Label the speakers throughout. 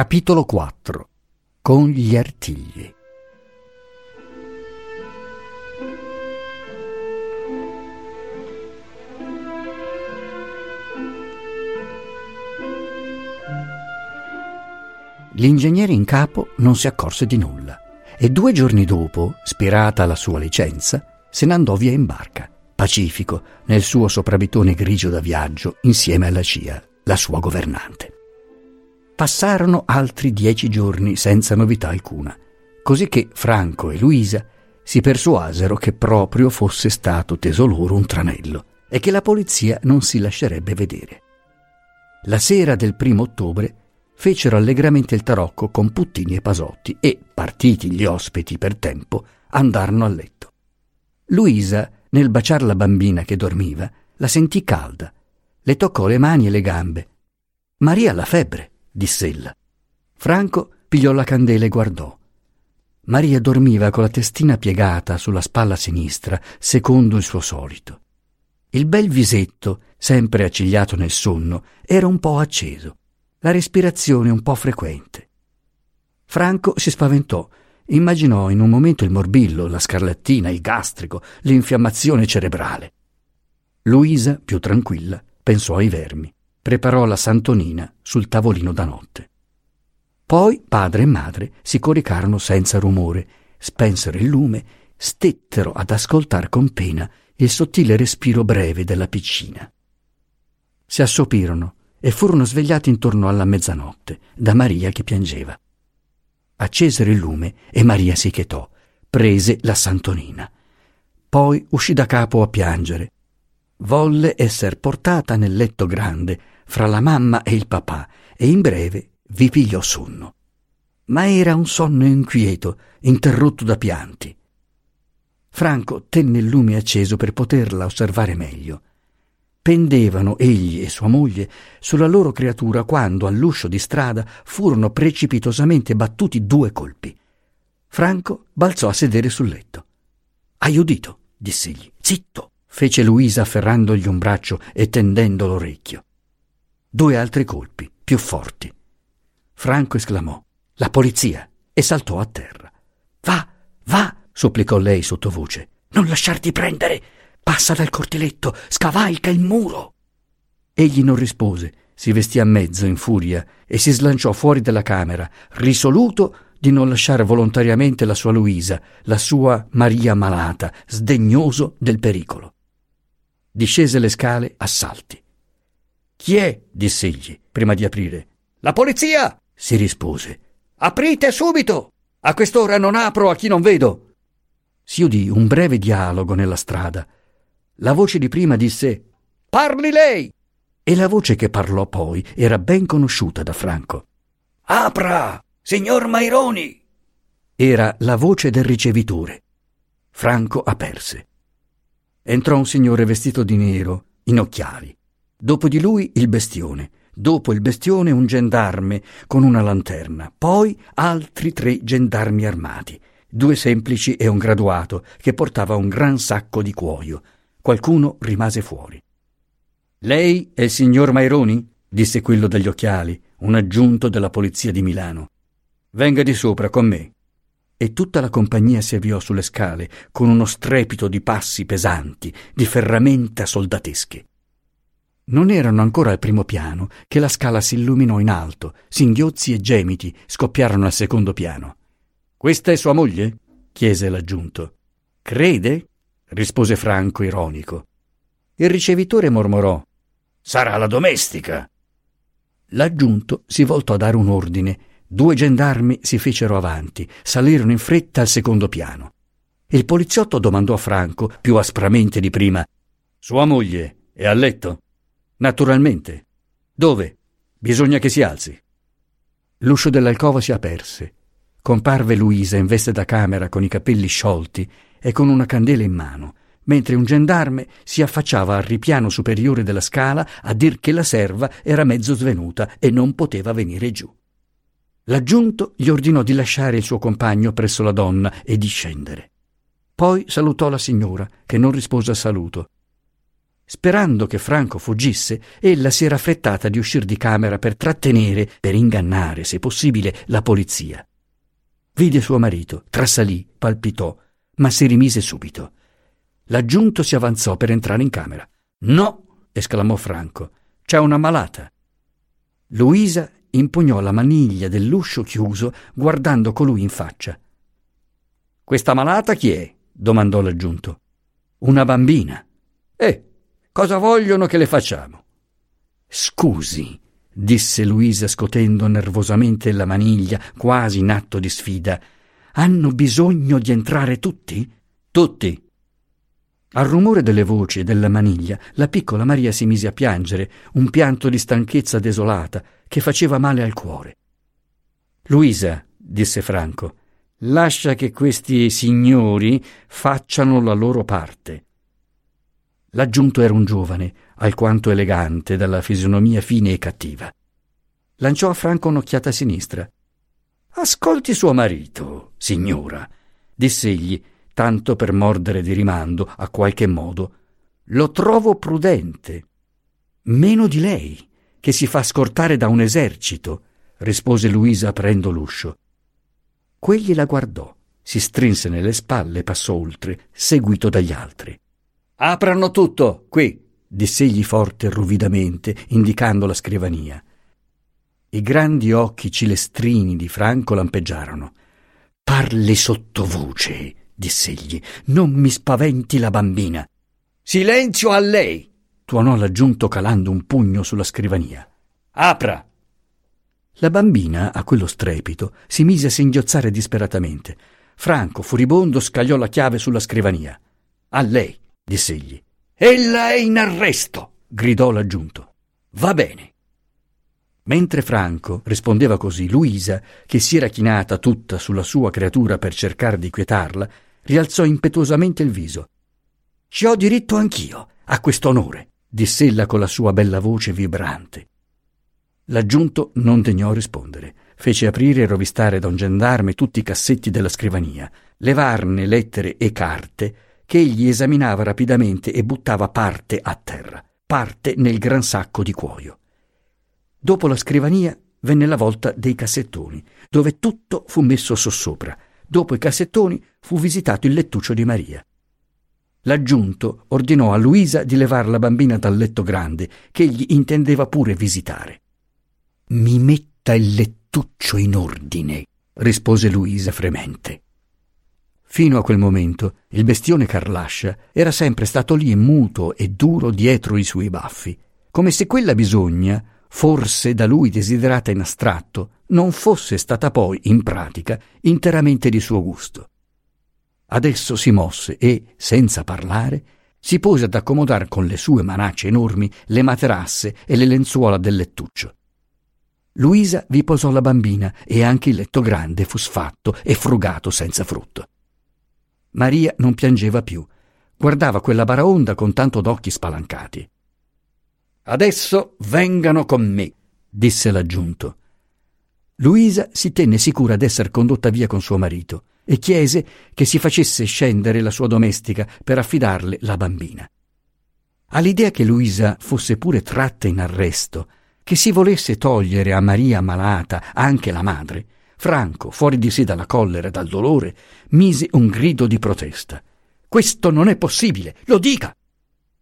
Speaker 1: Capitolo 4 Con gli artigli L'ingegnere in capo non si accorse di nulla e due giorni dopo, spirata la sua licenza, se ne andò via in barca, pacifico, nel suo soprabitone grigio da viaggio, insieme alla CIA, la sua governante. Passarono altri dieci giorni senza novità alcuna, così che Franco e Luisa si persuasero che proprio fosse stato teso loro un tranello e che la polizia non si lascerebbe vedere. La sera del primo ottobre fecero allegramente il tarocco con puttini e pasotti e, partiti gli ospiti per tempo, andarono a letto. Luisa, nel baciar la bambina che dormiva, la sentì calda. Le toccò le mani e le gambe. Maria la febbre, diss'ella. Franco pigliò la candela e guardò. Maria dormiva con la testina piegata sulla spalla sinistra, secondo il suo solito. Il bel visetto, sempre accigliato nel sonno, era un po' acceso la respirazione un po' frequente. Franco si spaventò, immaginò in un momento il morbillo, la scarlattina, il gastrico, l'infiammazione cerebrale. Luisa, più tranquilla, pensò ai vermi, preparò la santonina sul tavolino da notte. Poi padre e madre si coricarono senza rumore, spensero il lume, stettero ad ascoltar con pena il sottile respiro breve della piccina. Si assopirono, e furono svegliati intorno alla mezzanotte da Maria che piangeva. Accesero il lume e Maria si chetò, prese la santonina. Poi uscì da capo a piangere. Volle esser portata nel letto grande fra la mamma e il papà e in breve vi pigliò sonno. Ma era un sonno inquieto, interrotto da pianti. Franco tenne il lume acceso per poterla osservare meglio pendevano egli e sua moglie sulla loro creatura quando all'uscio di strada furono precipitosamente battuti due colpi. Franco balzò a sedere sul letto. Hai udito? diss'egli. Zitto! Fece Luisa afferrandogli un braccio e tendendo l'orecchio. Due altri colpi, più forti. Franco esclamò La polizia! e saltò a terra. Va, va! supplicò lei sottovoce. Non lasciarti prendere! Passa dal cortiletto, scavalca il muro. Egli non rispose, si vestì a mezzo in furia e si slanciò fuori dalla camera, risoluto di non lasciare volontariamente la sua Luisa, la sua Maria malata, sdegnoso del pericolo. Discese le scale a salti. Chi è? diss'egli, prima di aprire. La polizia! si rispose. Aprite subito! A quest'ora non apro a chi non vedo. Si udì un breve dialogo nella strada la voce di prima disse Parli lei! E la voce che parlò poi era ben conosciuta da Franco. Apra, signor Maironi! Era la voce del ricevitore. Franco aperse. Entrò un signore vestito di nero, in occhiali. Dopo di lui il bestione. Dopo il bestione un gendarme con una lanterna. Poi altri tre gendarmi armati. Due semplici e un graduato che portava un gran sacco di cuoio. Qualcuno rimase fuori. Lei è il signor Maironi? disse quello dagli occhiali, un aggiunto della polizia di Milano. Venga di sopra con me. E tutta la compagnia si avviò sulle scale con uno strepito di passi pesanti, di ferramenta soldatesche. Non erano ancora al primo piano che la scala si illuminò in alto, singhiozzi e gemiti scoppiarono al secondo piano. Questa è sua moglie? chiese l'aggiunto. Crede? rispose Franco ironico. Il ricevitore mormorò Sarà la domestica. L'aggiunto si voltò a dare un ordine. Due gendarmi si fecero avanti, salirono in fretta al secondo piano. Il poliziotto domandò a Franco, più aspramente di prima, Sua moglie è a letto? Naturalmente. Dove? Bisogna che si alzi. L'uscio dell'alcova si aperse. Comparve Luisa in veste da camera con i capelli sciolti e con una candela in mano, mentre un gendarme si affacciava al ripiano superiore della scala a dir che la serva era mezzo svenuta e non poteva venire giù. L'aggiunto gli ordinò di lasciare il suo compagno presso la donna e di scendere. Poi salutò la signora, che non rispose al saluto. Sperando che Franco fuggisse, ella si era affrettata di uscire di camera per trattenere, per ingannare, se possibile, la polizia. Vide suo marito, trasalì, palpitò, ma si rimise subito. L'aggiunto si avanzò per entrare in camera. No, esclamò Franco, c'è una malata. Luisa impugnò la maniglia dell'uscio chiuso, guardando colui in faccia. Questa malata chi è? domandò l'aggiunto. Una bambina. Eh, cosa vogliono che le facciamo? Scusi, disse Luisa scotendo nervosamente la maniglia, quasi in atto di sfida. Hanno bisogno di entrare tutti? Tutti. Al rumore delle voci e della maniglia, la piccola Maria si mise a piangere, un pianto di stanchezza desolata che faceva male al cuore. Luisa, disse Franco, lascia che questi signori facciano la loro parte. L'aggiunto era un giovane, alquanto elegante, dalla fisionomia fine e cattiva. Lanciò a Franco un'occhiata a sinistra. Ascolti suo marito, signora, diss'egli, tanto per mordere di rimando a qualche modo. Lo trovo prudente. Meno di lei, che si fa scortare da un esercito, rispose Luisa aprendo l'uscio. Quegli la guardò, si strinse nelle spalle e passò oltre, seguito dagli altri. Aprano tutto, qui, diss'egli forte e ruvidamente, indicando la scrivania. I grandi occhi cilestrini di Franco lampeggiarono. Parli sottovoce, diss'egli, non mi spaventi la bambina. Silenzio a lei! tuonò l'aggiunto calando un pugno sulla scrivania. Apra! La bambina, a quello strepito, si mise a singhiozzare disperatamente. Franco, furibondo, scagliò la chiave sulla scrivania. A lei! diss'egli. Ella è in arresto! gridò l'aggiunto. Va bene. Mentre Franco rispondeva così, Luisa, che si era chinata tutta sulla sua creatura per cercare di quietarla, rialzò impetuosamente il viso. Ci ho diritto anch'io a questo onore, diss'ella con la sua bella voce vibrante. L'aggiunto non degnò rispondere. Fece aprire e rovistare da un gendarme tutti i cassetti della scrivania, levarne lettere e carte che egli esaminava rapidamente e buttava parte a terra, parte nel gran sacco di cuoio. Dopo la scrivania venne la volta dei cassettoni, dove tutto fu messo sossopra. Dopo i cassettoni fu visitato il lettuccio di Maria. L'aggiunto ordinò a Luisa di levar la bambina dal letto grande, che egli intendeva pure visitare. Mi metta il lettuccio in ordine, rispose Luisa fremente. Fino a quel momento il bestione Carlascia era sempre stato lì muto e duro dietro i suoi baffi, come se quella bisogna, forse da lui desiderata in astratto, non fosse stata poi, in pratica, interamente di suo gusto. Adesso si mosse e, senza parlare, si pose ad accomodare con le sue manacce enormi le materasse e le lenzuola del lettuccio. Luisa vi posò la bambina e anche il letto grande fu sfatto e frugato senza frutto. Maria non piangeva più, guardava quella baraonda con tanto d'occhi spalancati. Adesso vengano con me, disse l'aggiunto. Luisa si tenne sicura d'essere condotta via con suo marito e chiese che si facesse scendere la sua domestica per affidarle la bambina. All'idea che Luisa fosse pure tratta in arresto, che si volesse togliere a Maria malata anche la madre, Franco, fuori di sé dalla collera e dal dolore, mise un grido di protesta. Questo non è possibile, lo dica!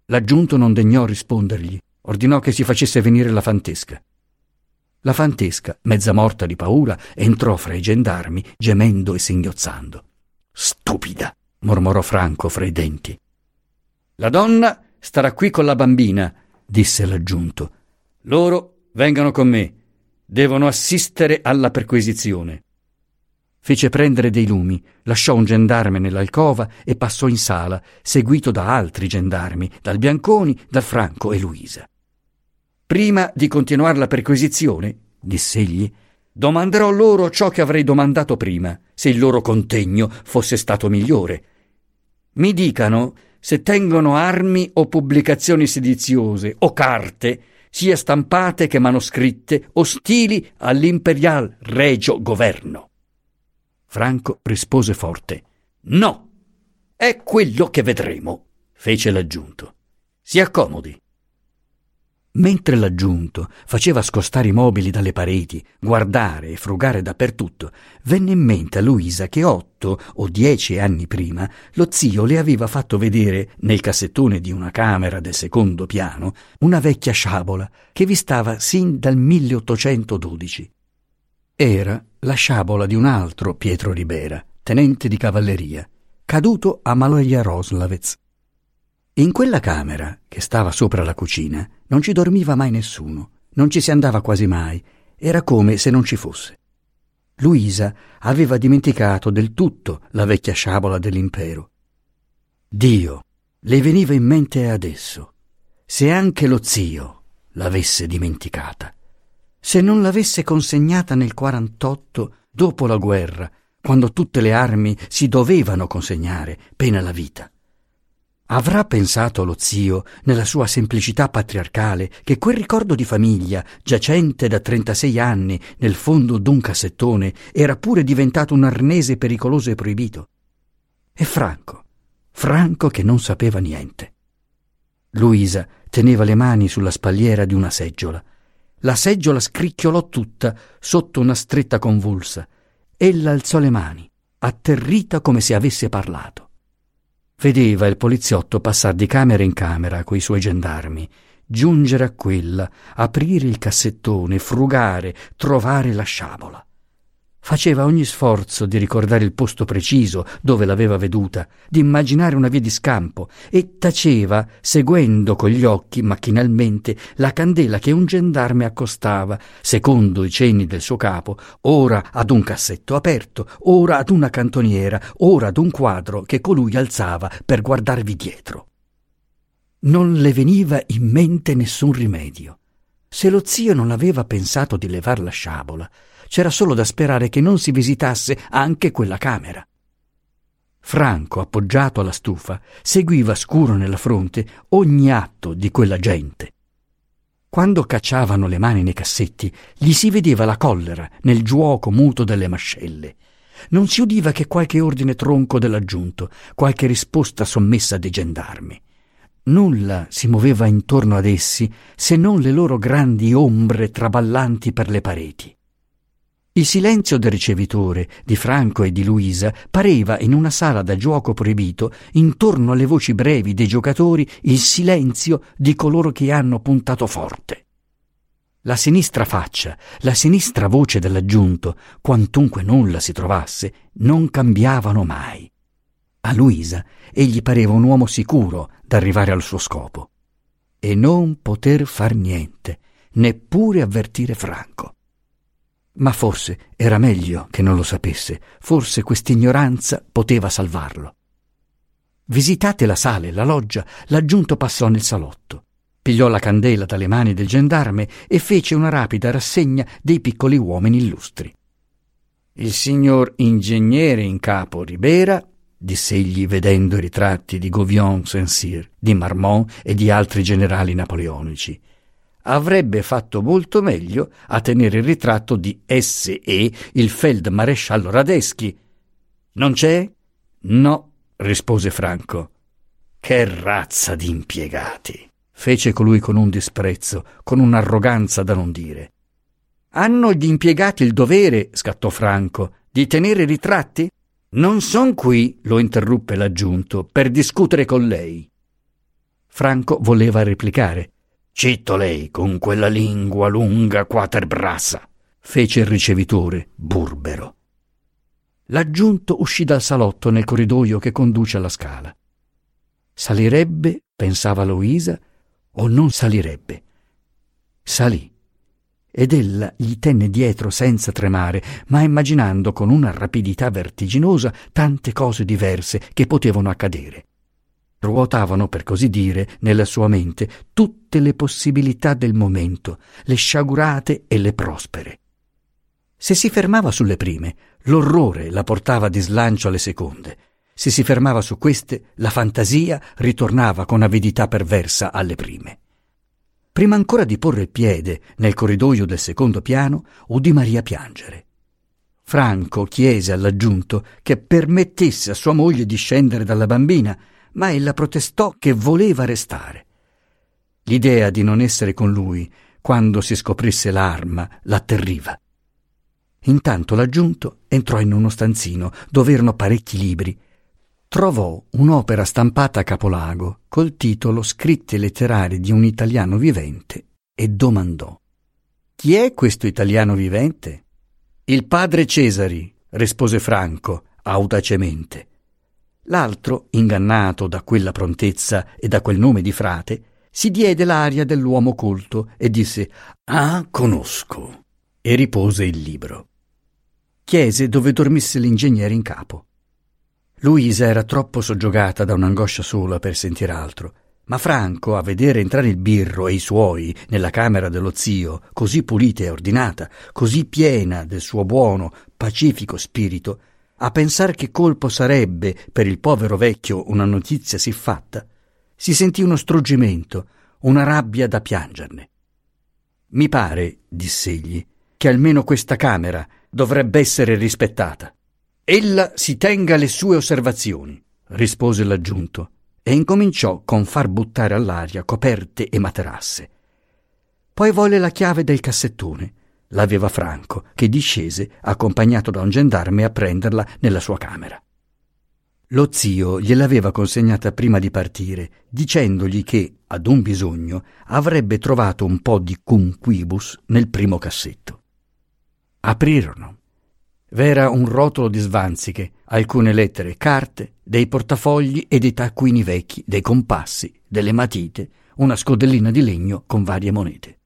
Speaker 1: L'aggiunto non degnò rispondergli, ordinò che si facesse venire la fantesca. La fantesca, mezza morta di paura, entrò fra i gendarmi, gemendo e singhiozzando. Stupida, mormorò Franco fra i denti. La donna starà qui con la bambina, disse l'aggiunto. Loro vengano con me. Devono assistere alla perquisizione. Fece prendere dei lumi, lasciò un gendarme nell'alcova e passò in sala, seguito da altri gendarmi, dal Bianconi, dal Franco e Luisa. Prima di continuare la perquisizione, diss'egli, domanderò loro ciò che avrei domandato prima, se il loro contegno fosse stato migliore. Mi dicano se tengono armi o pubblicazioni sediziose o carte sia stampate che manoscritte, ostili all'imperial regio governo. Franco rispose forte: No, è quello che vedremo, fece l'aggiunto. Si accomodi. Mentre l'aggiunto faceva scostare i mobili dalle pareti, guardare e frugare dappertutto, venne in mente a Luisa che otto o dieci anni prima lo zio le aveva fatto vedere nel cassettone di una camera del secondo piano una vecchia sciabola che vi stava sin dal 1812. Era la sciabola di un altro Pietro Ribera, tenente di cavalleria, caduto a Maloja Roslavec in quella camera, che stava sopra la cucina, non ci dormiva mai nessuno, non ci si andava quasi mai, era come se non ci fosse. Luisa aveva dimenticato del tutto la vecchia sciabola dell'impero. Dio le veniva in mente adesso, se anche lo zio l'avesse dimenticata, se non l'avesse consegnata nel 48 dopo la guerra, quando tutte le armi si dovevano consegnare, pena la vita. Avrà pensato lo zio, nella sua semplicità patriarcale, che quel ricordo di famiglia, giacente da 36 anni nel fondo d'un cassettone, era pure diventato un arnese pericoloso e proibito? E Franco, Franco che non sapeva niente. Luisa teneva le mani sulla spalliera di una seggiola. La seggiola scricchiolò tutta sotto una stretta convulsa. Ella alzò le mani, atterrita come se avesse parlato. Vedeva il poliziotto passare di camera in camera coi suoi gendarmi, giungere a quella, aprire il cassettone, frugare, trovare la sciabola. Faceva ogni sforzo di ricordare il posto preciso dove l'aveva veduta, di immaginare una via di scampo e taceva, seguendo con gli occhi macchinalmente la candela che un gendarme accostava, secondo i cenni del suo capo, ora ad un cassetto aperto, ora ad una cantoniera, ora ad un quadro che colui alzava per guardarvi dietro. Non le veniva in mente nessun rimedio. Se lo zio non aveva pensato di levar la sciabola, c'era solo da sperare che non si visitasse anche quella camera. Franco, appoggiato alla stufa, seguiva scuro nella fronte ogni atto di quella gente. Quando cacciavano le mani nei cassetti, gli si vedeva la collera nel giuoco muto delle mascelle. Non si udiva che qualche ordine tronco dell'aggiunto, qualche risposta sommessa dei gendarmi. Nulla si muoveva intorno ad essi se non le loro grandi ombre traballanti per le pareti. Il silenzio del ricevitore, di Franco e di Luisa, pareva in una sala da gioco proibito, intorno alle voci brevi dei giocatori, il silenzio di coloro che hanno puntato forte. La sinistra faccia, la sinistra voce dell'aggiunto, quantunque nulla si trovasse, non cambiavano mai. A Luisa egli pareva un uomo sicuro d'arrivare al suo scopo. E non poter far niente, neppure avvertire Franco. Ma forse era meglio che non lo sapesse, forse quest'ignoranza poteva salvarlo. Visitate la sala e la loggia, l'aggiunto passò nel salotto. Pigliò la candela dalle mani del gendarme e fece una rapida rassegna dei piccoli uomini illustri. Il signor ingegnere in capo Ribera, diss'egli vedendo i ritratti di Gouvion Saint-Cyr, di Marmont e di altri generali napoleonici, avrebbe fatto molto meglio a tenere il ritratto di S.E., il feldmaresciallo Radeschi. Non c'è? No, rispose Franco. Che razza di impiegati! fece colui con un disprezzo, con un'arroganza da non dire. Hanno gli impiegati il dovere, scattò Franco, di tenere ritratti? Non son qui, lo interruppe l'aggiunto, per discutere con lei. Franco voleva replicare, Citto lei con quella lingua lunga quaterbrassa, fece il ricevitore, burbero. L'aggiunto uscì dal salotto nel corridoio che conduce alla scala. Salirebbe, pensava Luisa, o non salirebbe? Salì. Ed ella gli tenne dietro senza tremare, ma immaginando con una rapidità vertiginosa tante cose diverse che potevano accadere ruotavano, per così dire, nella sua mente tutte le possibilità del momento, le sciagurate e le prospere. Se si fermava sulle prime, l'orrore la portava di slancio alle seconde. Se si fermava su queste, la fantasia ritornava con avidità perversa alle prime. Prima ancora di porre il piede nel corridoio del secondo piano, udì Maria piangere. Franco chiese all'aggiunto che permettesse a sua moglie di scendere dalla bambina, ma ella protestò che voleva restare. L'idea di non essere con lui quando si scoprisse l'arma l'atterriva. Intanto l'aggiunto entrò in uno stanzino dove erano parecchi libri. Trovò un'opera stampata a capolago col titolo Scritte letterari di un italiano vivente e domandò Chi è questo italiano vivente? Il padre Cesari, rispose Franco audacemente. L'altro, ingannato da quella prontezza e da quel nome di frate, si diede l'aria dell'uomo colto e disse Ah, conosco. e ripose il libro. Chiese dove dormisse l'ingegnere in capo. Luisa era troppo soggiogata da un'angoscia sola per sentir altro, ma Franco, a vedere entrare il birro e i suoi nella camera dello zio, così pulita e ordinata, così piena del suo buono, pacifico spirito, a pensar che colpo sarebbe per il povero vecchio una notizia sì fatta, si sentì uno struggimento, una rabbia da piangerne. Mi pare, diss'egli, che almeno questa camera dovrebbe essere rispettata. Ella si tenga le sue osservazioni, rispose l'aggiunto, e incominciò con far buttare all'aria coperte e materasse. Poi volle la chiave del cassettone. L'aveva Franco, che discese, accompagnato da un gendarme, a prenderla nella sua camera. Lo zio gliel'aveva consegnata prima di partire, dicendogli che, ad un bisogno, avrebbe trovato un po' di cumquibus nel primo cassetto. Aprirono. V'era un rotolo di svanziche, alcune lettere, carte, dei portafogli e dei taccuini vecchi, dei compassi, delle matite, una scodellina di legno con varie monete.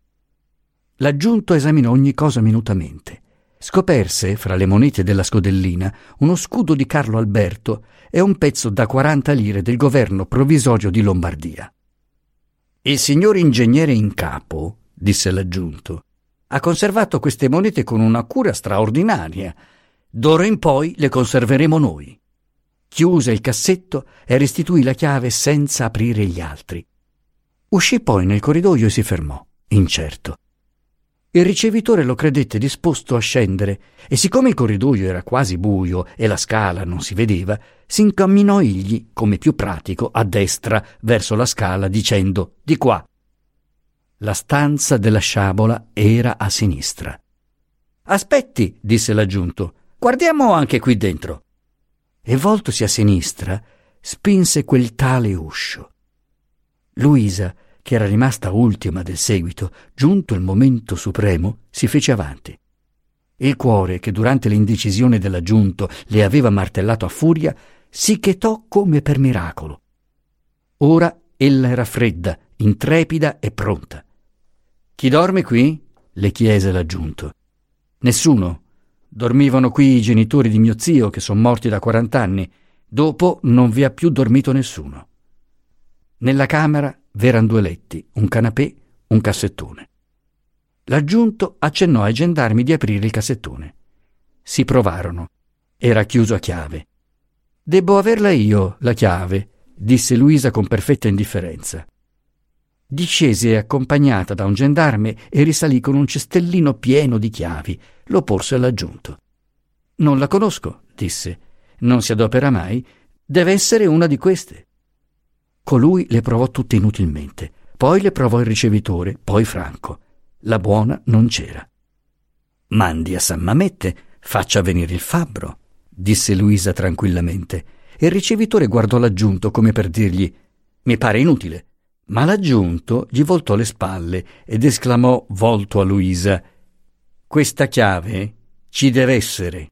Speaker 1: L'aggiunto esaminò ogni cosa minutamente. Scoperse, fra le monete della scodellina, uno scudo di Carlo Alberto e un pezzo da 40 lire del governo provvisorio di Lombardia. Il signor ingegnere in capo, disse l'aggiunto, ha conservato queste monete con una cura straordinaria. D'ora in poi le conserveremo noi. Chiuse il cassetto e restituì la chiave senza aprire gli altri. Uscì poi nel corridoio e si fermò, incerto. Il ricevitore lo credette disposto a scendere e siccome il corridoio era quasi buio e la scala non si vedeva, si incamminò egli, come più pratico, a destra verso la scala dicendo di qua. La stanza della sciabola era a sinistra. Aspetti, disse l'aggiunto, guardiamo anche qui dentro. E voltosi a sinistra, spinse quel tale uscio. Luisa, che era rimasta ultima del seguito, giunto il momento supremo, si fece avanti. Il cuore, che durante l'indecisione dell'aggiunto le aveva martellato a furia, si chetò come per miracolo. Ora ella era fredda, intrepida e pronta. Chi dorme qui? le chiese l'aggiunto. Nessuno. Dormivano qui i genitori di mio zio, che sono morti da quarant'anni. Dopo non vi ha più dormito nessuno. Nella camera v'eran due letti, un canapè, un cassettone. L'aggiunto accennò ai gendarmi di aprire il cassettone. Si provarono. Era chiuso a chiave. Debbo averla io, la chiave, disse Luisa con perfetta indifferenza. Discese accompagnata da un gendarme e risalì con un cestellino pieno di chiavi. Lo porse all'aggiunto. Non la conosco, disse. Non si adopera mai. Deve essere una di queste. Colui le provò tutte inutilmente. Poi le provò il ricevitore, poi Franco. La buona non c'era. Mandi a San Mamette, faccia venire il fabbro, disse Luisa tranquillamente. E il ricevitore guardò l'aggiunto come per dirgli: Mi pare inutile. Ma l'aggiunto gli voltò le spalle ed esclamò volto a Luisa Questa chiave ci deve essere.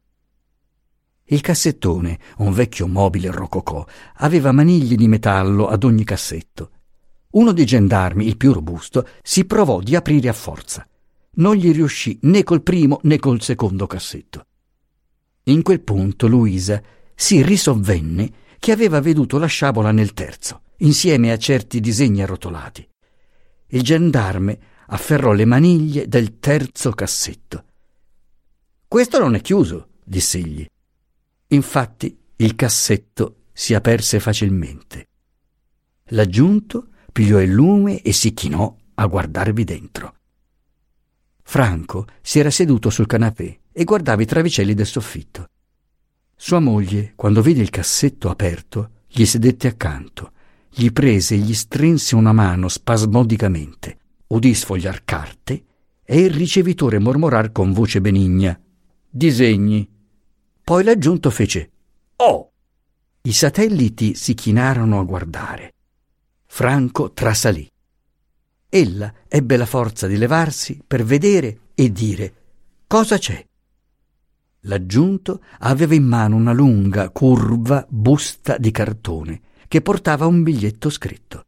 Speaker 1: Il cassettone, un vecchio mobile rococò, aveva maniglie di metallo ad ogni cassetto. Uno dei gendarmi, il più robusto, si provò di aprire a forza. Non gli riuscì né col primo né col secondo cassetto. In quel punto Luisa si risovvenne che aveva veduto la sciabola nel terzo insieme a certi disegni arrotolati. Il gendarme afferrò le maniglie del terzo cassetto. Questo non è chiuso, diss'egli. Infatti il cassetto si aperse facilmente. L'aggiunto pigliò il lume e si chinò a guardarvi dentro. Franco si era seduto sul canapè e guardava i travicelli del soffitto. Sua moglie, quando vide il cassetto aperto, gli sedette accanto gli prese e gli strinse una mano spasmodicamente, udì sfogliar carte e il ricevitore mormorar con voce benigna. Disegni. Poi l'aggiunto fece Oh! I satelliti si chinarono a guardare. Franco trasalì. Ella ebbe la forza di levarsi per vedere e dire Cosa c'è? L'aggiunto aveva in mano una lunga, curva busta di cartone che portava un biglietto scritto.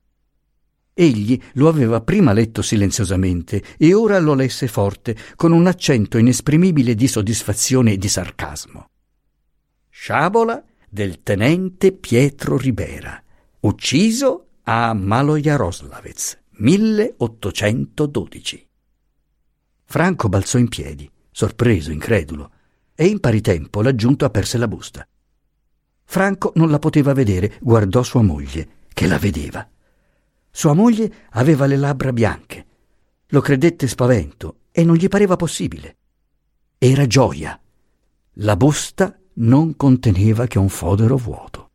Speaker 1: Egli lo aveva prima letto silenziosamente e ora lo lesse forte, con un accento inesprimibile di soddisfazione e di sarcasmo. Sciabola del tenente Pietro Ribera, ucciso a Malojaroslavec, 1812. Franco balzò in piedi, sorpreso, incredulo e in pari tempo l'aggiunto aperse la busta. Franco non la poteva vedere, guardò sua moglie, che la vedeva. Sua moglie aveva le labbra bianche. Lo credette spavento e non gli pareva possibile. Era gioia. La busta non conteneva che un fodero vuoto.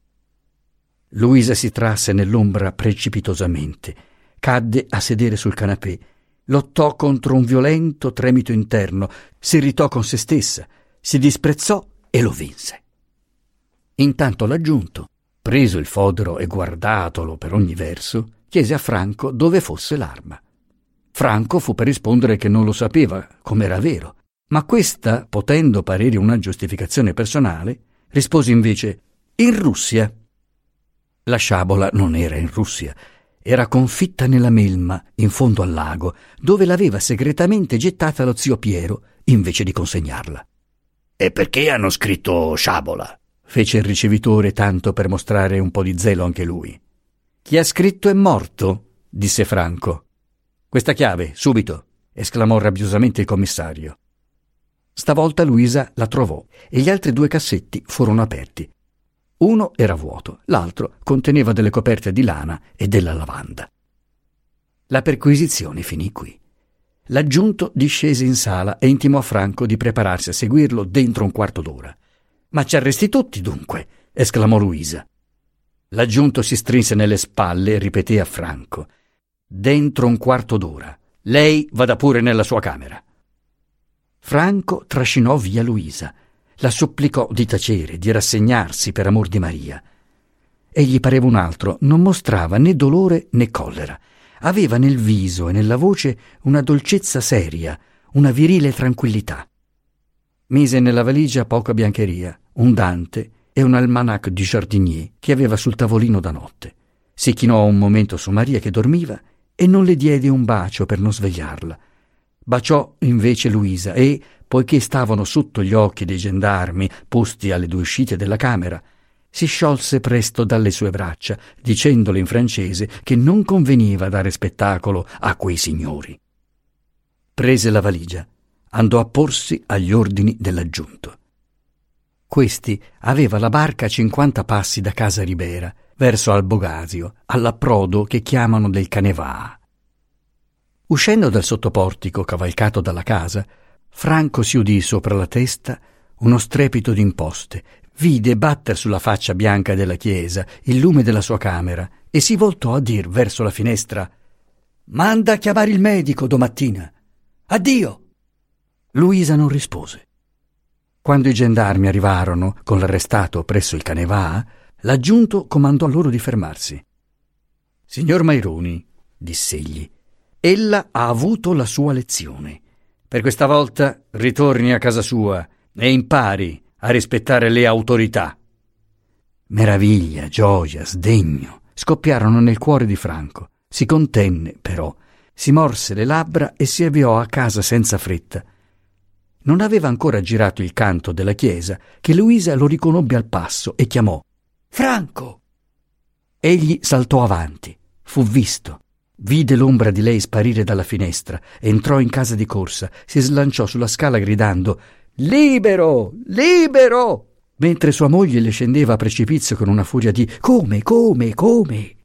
Speaker 1: Luisa si trasse nell'ombra precipitosamente, cadde a sedere sul canapè, lottò contro un violento tremito interno, si irritò con se stessa, si disprezzò e lo vinse. Intanto l'aggiunto, preso il fodero e guardatolo per ogni verso, chiese a Franco dove fosse l'arma. Franco fu per rispondere che non lo sapeva, come era vero, ma questa, potendo parere una giustificazione personale, rispose invece in Russia. La sciabola non era in Russia, era confitta nella melma, in fondo al lago, dove l'aveva segretamente gettata lo zio Piero, invece di consegnarla.
Speaker 2: E perché hanno scritto sciabola?
Speaker 1: fece il ricevitore tanto per mostrare un po' di zelo anche lui. Chi ha scritto è morto, disse Franco. Questa chiave, subito, esclamò rabbiosamente il commissario. Stavolta Luisa la trovò e gli altri due cassetti furono aperti. Uno era vuoto, l'altro conteneva delle coperte di lana e della lavanda. La perquisizione finì qui. L'aggiunto discese in sala e intimò a Franco di prepararsi a seguirlo dentro un quarto d'ora. Ma ci arresti tutti, dunque? esclamò Luisa. L'aggiunto si strinse nelle spalle e ripeté a Franco. Dentro un quarto d'ora. Lei vada pure nella sua camera. Franco trascinò via Luisa. La supplicò di tacere, di rassegnarsi per amor di Maria. Egli pareva un altro, non mostrava né dolore né collera. Aveva nel viso e nella voce una dolcezza seria, una virile tranquillità. Mise nella valigia poca biancheria, un dante e un almanac di Jardinier che aveva sul tavolino da notte. Si chinò un momento su Maria che dormiva e non le diede un bacio per non svegliarla. Baciò invece Luisa e, poiché stavano sotto gli occhi dei gendarmi posti alle due uscite della camera, si sciolse presto dalle sue braccia, dicendole in francese che non conveniva dare spettacolo a quei signori. Prese la valigia, andò a porsi agli ordini dell'aggiunto. Questi aveva la barca a cinquanta passi da casa Ribera, verso Albogasio, all'approdo che chiamano del Canevà. Uscendo dal sottoportico cavalcato dalla casa, Franco si udì sopra la testa uno strepito d'imposte, vide batter sulla faccia bianca della chiesa il lume della sua camera e si voltò a dir verso la finestra Manda a chiamare il medico domattina. Addio. Luisa non rispose. Quando i gendarmi arrivarono con l'arrestato presso il Canevà, l'aggiunto comandò loro di fermarsi. Signor Maironi, diss'egli, ella ha avuto la sua lezione. Per questa volta ritorni a casa sua e impari a rispettare le autorità. Meraviglia, gioia, sdegno scoppiarono nel cuore di Franco. Si contenne, però, si morse le labbra e si avviò a casa senza fretta. Non aveva ancora girato il canto della chiesa che Luisa lo riconobbe al passo e chiamò Franco. Egli saltò avanti, fu visto, vide l'ombra di lei sparire dalla finestra, entrò in casa di corsa, si slanciò sulla scala gridando Libero! Libero! mentre sua moglie le scendeva a precipizio con una furia di Come, come, come?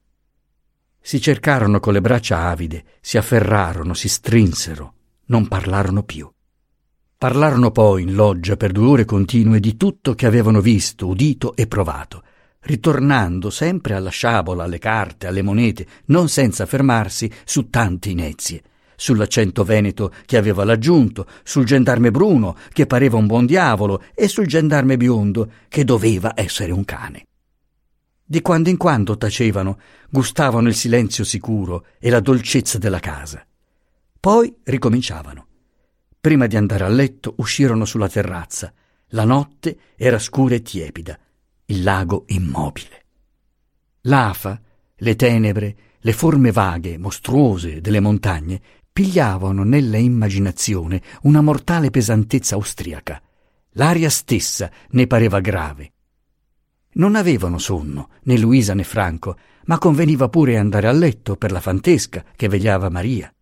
Speaker 1: Si cercarono con le braccia avide, si afferrarono, si strinsero, non parlarono più. Parlarono poi in loggia per due ore continue di tutto che avevano visto, udito e provato. Ritornando sempre alla sciabola, alle carte, alle monete, non senza fermarsi su tante inezie sull'accento veneto che aveva l'aggiunto, sul gendarme bruno che pareva un buon diavolo e sul gendarme biondo che doveva essere un cane. Di quando in quando tacevano, gustavano il silenzio sicuro e la dolcezza della casa. Poi ricominciavano. Prima di andare a letto uscirono sulla terrazza. La notte era scura e tiepida, il lago immobile. L'afa, le tenebre, le forme vaghe, mostruose delle montagne pigliavano nella immaginazione una mortale pesantezza austriaca. L'aria stessa ne pareva grave. Non avevano sonno, né Luisa né Franco, ma conveniva pure andare a letto per la fantesca che vegliava Maria.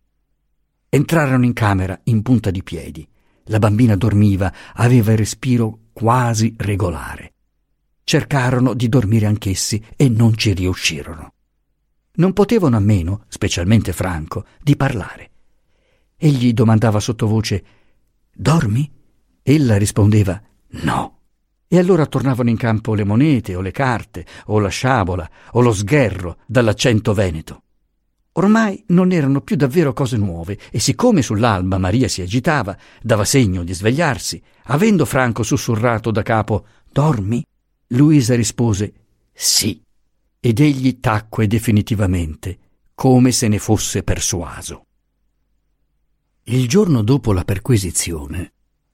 Speaker 1: Entrarono in camera in punta di piedi. La bambina dormiva, aveva il respiro quasi regolare. Cercarono di dormire anch'essi e non ci riuscirono. Non potevano a meno, specialmente Franco, di parlare. Egli domandava sottovoce Dormi? Ella rispondeva No. E allora tornavano in campo le monete o le carte o la sciabola o lo sgherro dall'accento veneto. Ormai non erano più davvero cose nuove e siccome sull'alba Maria si agitava, dava segno di svegliarsi, avendo Franco sussurrato da capo Dormi? Luisa rispose Sì. Ed egli tacque definitivamente, come se ne fosse persuaso. Il giorno dopo la perquisizione,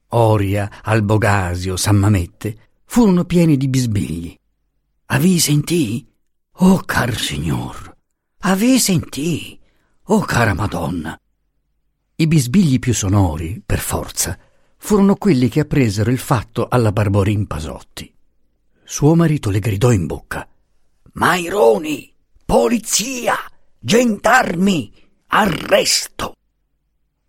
Speaker 1: Oria, Albogasio, San Mamette furono pieni di bisbigli. Avi sentì? Oh, caro signor, avi sentì? Oh, cara Madonna. I bisbigli più sonori, per forza, furono quelli che appresero il fatto alla Barborin Pasotti. Suo marito le gridò in bocca. Maironi! Polizia! Gendarmi! Arresto!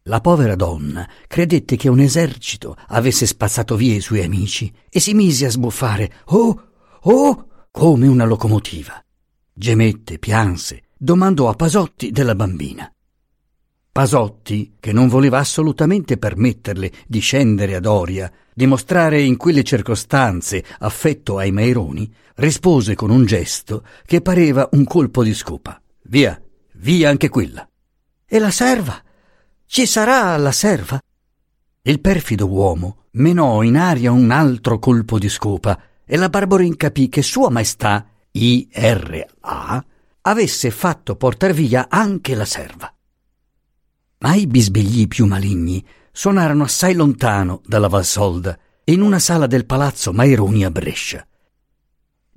Speaker 1: La povera donna credette che un esercito avesse spazzato via i suoi amici e si mise a sbuffare oh, oh, come una locomotiva. Gemette, pianse, domandò a Pasotti della bambina. Pasotti, che non voleva assolutamente permetterle di scendere ad Oria, dimostrare in quelle circostanze affetto ai Maironi, rispose con un gesto che pareva un colpo di scopa. Via, via anche quella. E la serva? Ci sarà la serva? Il perfido uomo menò in aria un altro colpo di scopa e la Barbarin capì che Sua Maestà, I.R.A., avesse fatto portar via anche la serva. Ma i bisbigli più maligni suonarono assai lontano dalla Valsolda, in una sala del palazzo Maironi a Brescia.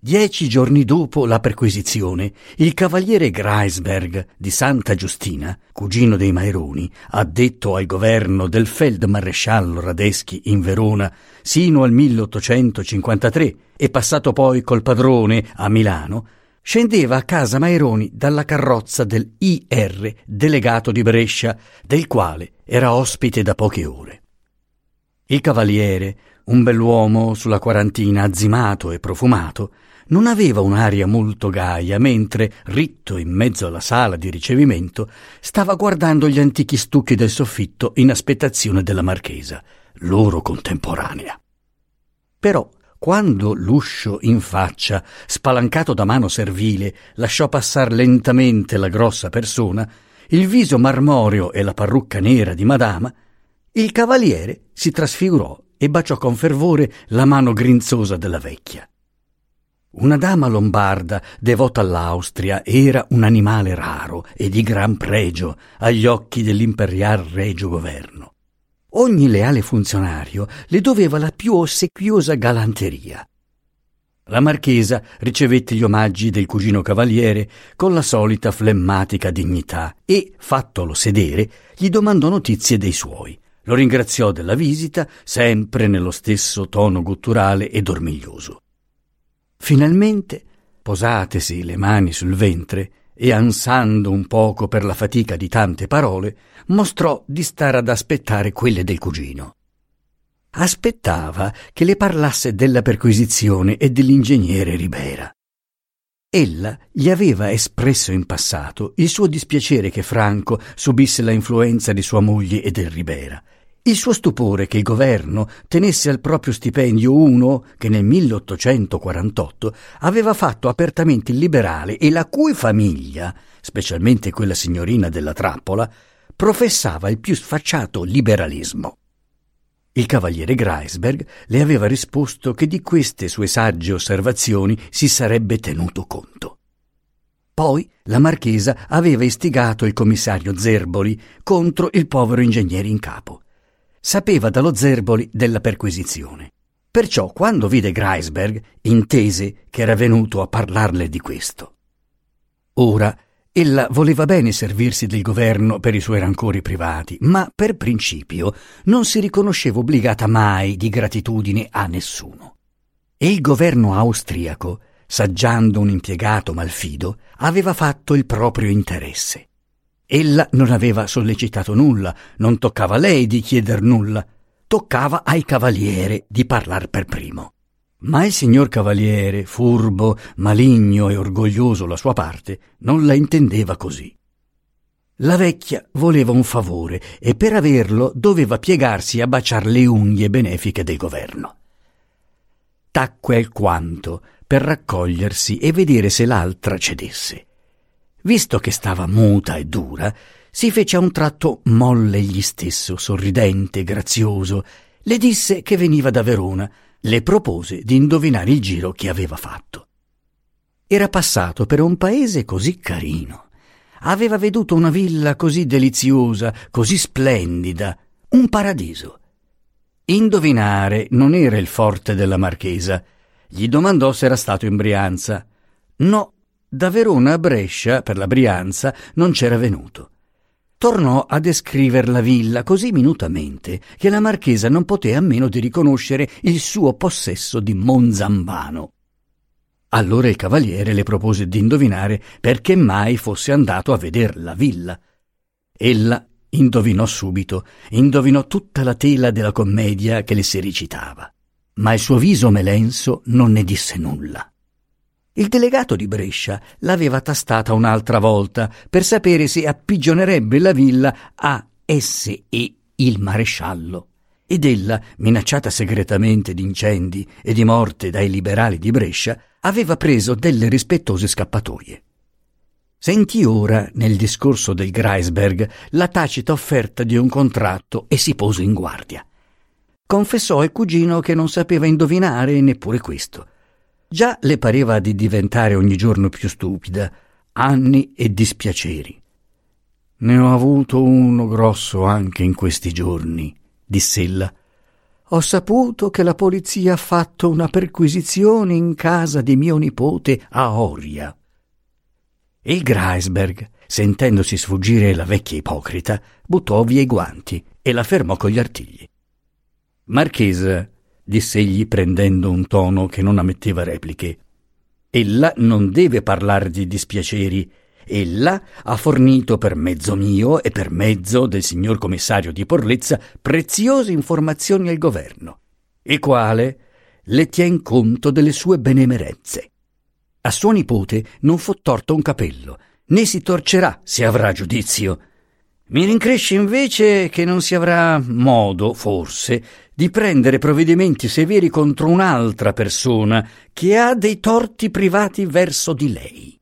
Speaker 1: Dieci giorni dopo la perquisizione, il cavaliere Greisberg di Santa Giustina, cugino dei Maironi, addetto al governo del feldmaresciallo Radeschi in Verona sino al 1853 e passato poi col padrone a Milano, scendeva a casa Maironi dalla carrozza del IR, delegato di Brescia, del quale era ospite da poche ore. Il cavaliere, un bell'uomo sulla quarantina azzimato e profumato, non aveva un'aria molto gaia, mentre, ritto in mezzo alla sala di ricevimento, stava guardando gli antichi stucchi del soffitto in aspettazione della marchesa, loro contemporanea. Però, quando l'uscio in faccia, spalancato da mano servile, lasciò passar lentamente la grossa persona, il viso marmoreo e la parrucca nera di madama, il cavaliere si trasfigurò e baciò con fervore la mano grinzosa della vecchia. Una dama lombarda, devota all'Austria, era un animale raro e di gran pregio agli occhi dell'imperial regio governo. Ogni leale funzionario le doveva la più ossequiosa galanteria. La marchesa ricevette gli omaggi del cugino cavaliere con la solita flemmatica dignità e, fattolo sedere, gli domandò notizie dei suoi. Lo ringraziò della visita, sempre nello stesso tono gutturale e dormiglioso. Finalmente, posatesi le mani sul ventre e ansando un poco per la fatica di tante parole, mostrò di stare ad aspettare quelle del cugino. Aspettava che le parlasse della perquisizione e dell'ingegnere Ribera. Ella gli aveva espresso in passato il suo dispiacere che Franco subisse la influenza di sua moglie e del Ribera Il suo stupore che il governo tenesse al proprio stipendio uno che nel 1848 aveva fatto apertamente il liberale e la cui famiglia, specialmente quella signorina della trappola, professava il più sfacciato liberalismo. Il cavaliere Greisberg le aveva risposto che di queste sue sagge osservazioni si sarebbe tenuto conto. Poi la marchesa aveva istigato il commissario Zerboli contro il povero ingegnere in capo sapeva dallo Zerboli della perquisizione. Perciò quando vide Greisberg intese che era venuto a parlarle di questo. Ora ella voleva bene servirsi del governo per i suoi rancori privati, ma per principio non si riconosceva obbligata mai di gratitudine a nessuno. E il governo austriaco, saggiando un impiegato malfido, aveva fatto il proprio interesse. Ella non aveva sollecitato nulla, non toccava a lei di chieder nulla, toccava ai cavaliere di parlar per primo. Ma il signor cavaliere, furbo, maligno e orgoglioso la sua parte, non la intendeva così. La vecchia voleva un favore e per averlo doveva piegarsi a baciar le unghie benefiche del governo. Tacque alquanto per raccogliersi e vedere se l'altra cedesse. Visto che stava muta e dura, si fece a un tratto molle egli stesso, sorridente, grazioso. Le disse che veniva da Verona, le propose di indovinare il giro che aveva fatto. Era passato per un paese così carino. Aveva veduto una villa così deliziosa, così splendida, un paradiso. Indovinare non era il forte della marchesa. Gli domandò se era stato in Brianza. No, da Verona a Brescia, per la Brianza, non c'era venuto. Tornò a descriver la villa così minutamente che la marchesa non poté a meno di riconoscere il suo possesso di Monzambano. Allora il cavaliere le propose di indovinare perché mai fosse andato a veder la villa. Ella indovinò subito, indovinò tutta la tela della commedia che le si recitava, ma il suo viso melenso non ne disse nulla. Il delegato di Brescia l'aveva tastata un'altra volta per sapere se appigionerebbe la villa a S.E. il maresciallo. Ed ella, minacciata segretamente di incendi e di morte dai liberali di Brescia, aveva preso delle rispettose scappatoie. Sentì ora, nel discorso del Greisberg, la tacita offerta di un contratto e si pose in guardia. Confessò al cugino che non sapeva indovinare neppure questo Già le pareva di diventare ogni giorno più stupida, anni e dispiaceri. Ne ho avuto uno grosso anche in questi giorni, diss'ella. Ho saputo che la polizia ha fatto una perquisizione in casa di mio nipote a Oria. Il Greisberg, sentendosi sfuggire la vecchia ipocrita, buttò via i guanti e la fermò con gli artigli. Marchesa, diss'egli prendendo un tono che non ammetteva repliche. Ella non deve parlar di dispiaceri. Ella ha fornito per mezzo mio e per mezzo del signor commissario di Porlezza preziose informazioni al governo, il quale le tien conto delle sue benemerenze. A suo nipote non fu torto un capello, né si torcerà se avrà giudizio. Mi rincresce invece che non si avrà modo, forse, di prendere provvedimenti severi contro un'altra persona che ha dei torti privati verso di lei.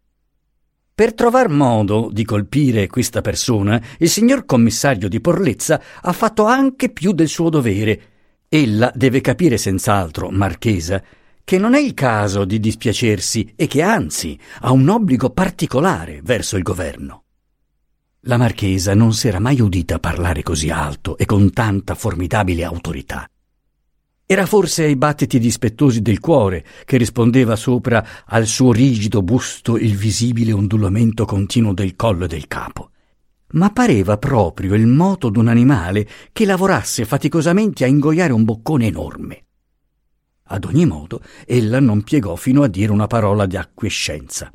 Speaker 1: Per trovar modo di colpire questa persona, il signor commissario di Porlezza ha fatto anche più del suo dovere. Ella deve capire senz'altro, Marchesa, che non è il caso di dispiacersi e che anzi ha un obbligo particolare verso il governo. La marchesa non s'era mai udita parlare così alto e con tanta formidabile autorità. Era forse ai battiti dispettosi del cuore che rispondeva sopra al suo rigido busto il visibile ondulamento continuo del collo e del capo. Ma pareva proprio il moto d'un animale che lavorasse faticosamente a ingoiare un boccone enorme. Ad ogni modo, ella non piegò fino a dire una parola di acquiescenza.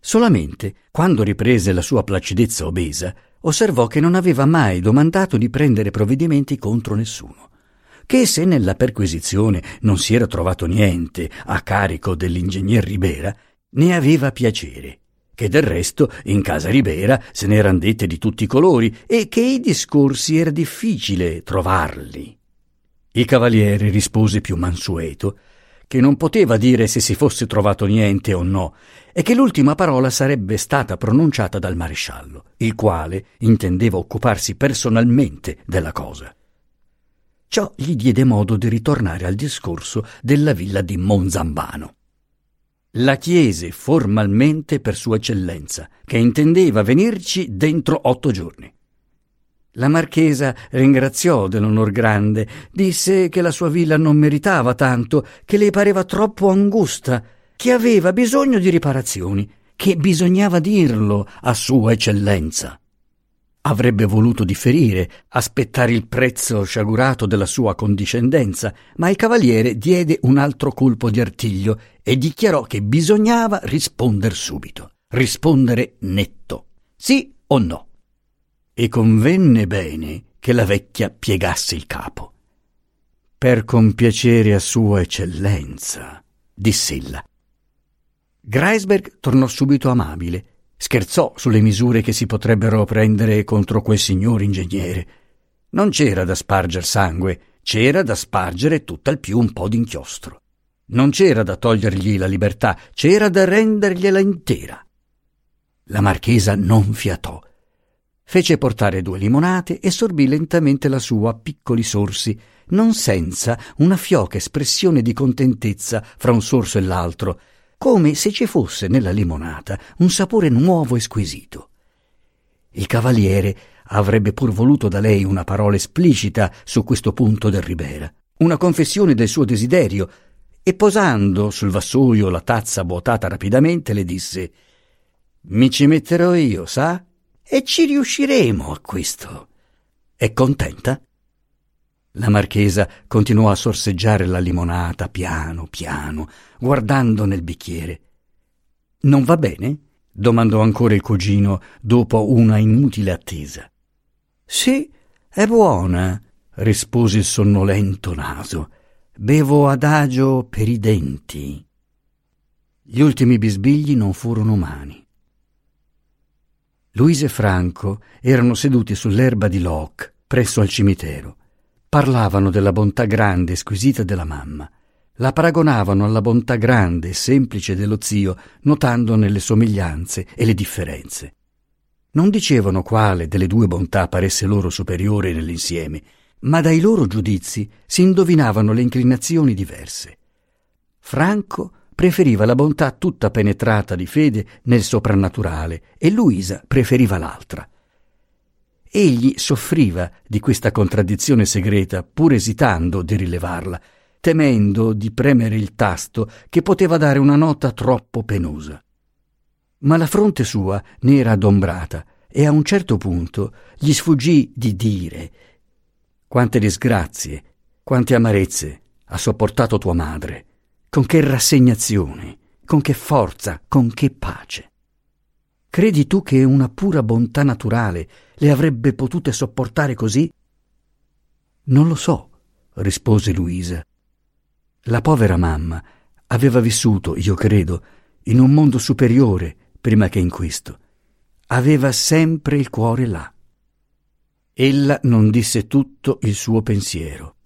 Speaker 1: Solamente, quando riprese la sua placidezza obesa, osservò che non aveva mai domandato di prendere provvedimenti contro nessuno, che se nella perquisizione non si era trovato niente a carico dell'ingegner Ribera, ne aveva piacere, che del resto in casa Ribera se n'eran dette di tutti i colori e che i discorsi era difficile trovarli. Il cavaliere rispose più mansueto che non poteva dire se si fosse trovato niente o no, e che l'ultima parola sarebbe stata pronunciata dal maresciallo, il quale intendeva occuparsi personalmente della cosa. Ciò gli diede modo di ritornare al discorso della villa di Monzambano. La chiese formalmente per Sua Eccellenza, che intendeva venirci dentro otto giorni. La marchesa ringraziò dell'onor grande, disse che la sua villa non meritava tanto, che le pareva troppo angusta, che aveva bisogno di riparazioni, che bisognava dirlo a Sua Eccellenza. Avrebbe voluto differire, aspettare il prezzo sciagurato della sua condiscendenza, ma il cavaliere diede un altro colpo di artiglio e dichiarò che bisognava rispondere subito, rispondere netto, sì o no e convenne bene che la vecchia piegasse il capo. Per compiacere a sua eccellenza, diss'ella. Greisberg tornò subito amabile, scherzò sulle misure che si potrebbero prendere contro quel signor ingegnere. Non c'era da sparger sangue, c'era da spargere tutt'al più un po' d'inchiostro. Non c'era da togliergli la libertà, c'era da rendergliela intera. La marchesa non fiatò Fece portare due limonate e sorbì lentamente la sua a piccoli sorsi, non senza una fioca espressione di contentezza fra un sorso e l'altro, come se ci fosse nella limonata un sapore nuovo e squisito. Il cavaliere avrebbe pur voluto da lei una parola esplicita su questo punto del Ribera, una confessione del suo desiderio, e posando sul vassoio la tazza vuotata rapidamente le disse Mi ci metterò io, sa? E ci riusciremo a questo. È contenta? La marchesa continuò a sorseggiare la limonata piano piano, guardando nel bicchiere. Non va bene? domandò ancora il cugino dopo una inutile attesa. Sì, è buona, rispose il sonnolento naso. Bevo adagio per i denti. Gli ultimi bisbigli non furono umani. Luisa e Franco erano seduti sull'erba di Locke, presso al cimitero. Parlavano della bontà grande e squisita della mamma. La paragonavano alla bontà grande e semplice dello zio, notandone le somiglianze e le differenze. Non dicevano quale delle due bontà paresse loro superiore nell'insieme, ma dai loro giudizi si indovinavano le inclinazioni diverse. Franco preferiva la bontà tutta penetrata di fede nel soprannaturale e Luisa preferiva l'altra. Egli soffriva di questa contraddizione segreta, pur esitando di rilevarla, temendo di premere il tasto che poteva dare una nota troppo penosa. Ma la fronte sua ne era adombrata e a un certo punto gli sfuggì di dire quante disgrazie, quante amarezze ha sopportato tua madre con che rassegnazione, con che forza, con che pace. Credi tu che una pura bontà naturale le avrebbe potute sopportare così? Non lo so, rispose Luisa. La povera mamma aveva vissuto, io credo, in un mondo superiore prima che in questo. Aveva sempre il cuore là. Ella non disse tutto il suo pensiero.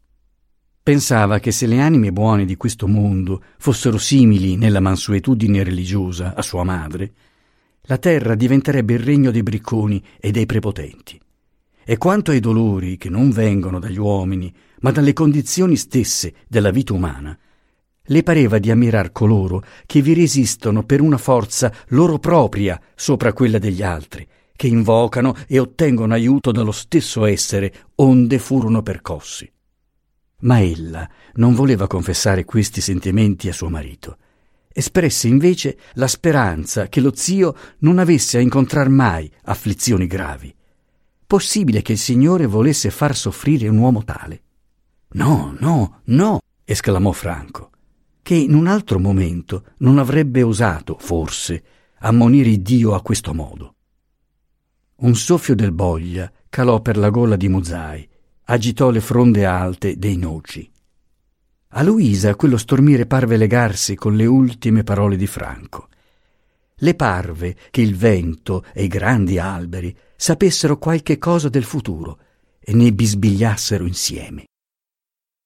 Speaker 1: Pensava che se le anime buone di questo mondo fossero simili nella mansuetudine religiosa a sua madre, la terra diventerebbe il regno dei bricconi e dei prepotenti. E quanto ai dolori che non vengono dagli uomini, ma dalle condizioni stesse della vita umana, le pareva di ammirar coloro che vi resistono per una forza loro propria sopra quella degli altri, che invocano e ottengono aiuto dallo stesso essere onde furono percossi. Ma ella non voleva confessare questi sentimenti a suo marito. Espresse invece la speranza che lo zio non avesse a incontrar mai afflizioni gravi. Possibile che il Signore volesse far soffrire un uomo tale? No, no, no, esclamò Franco, che in un altro momento non avrebbe osato, forse, ammonire Dio a questo modo. Un soffio del boglia calò per la gola di Muzai agitò le fronde alte dei noci. A Luisa quello stormire parve legarsi con le ultime parole di Franco. le parve che il vento e i grandi alberi sapessero qualche cosa del futuro e ne bisbigliassero insieme.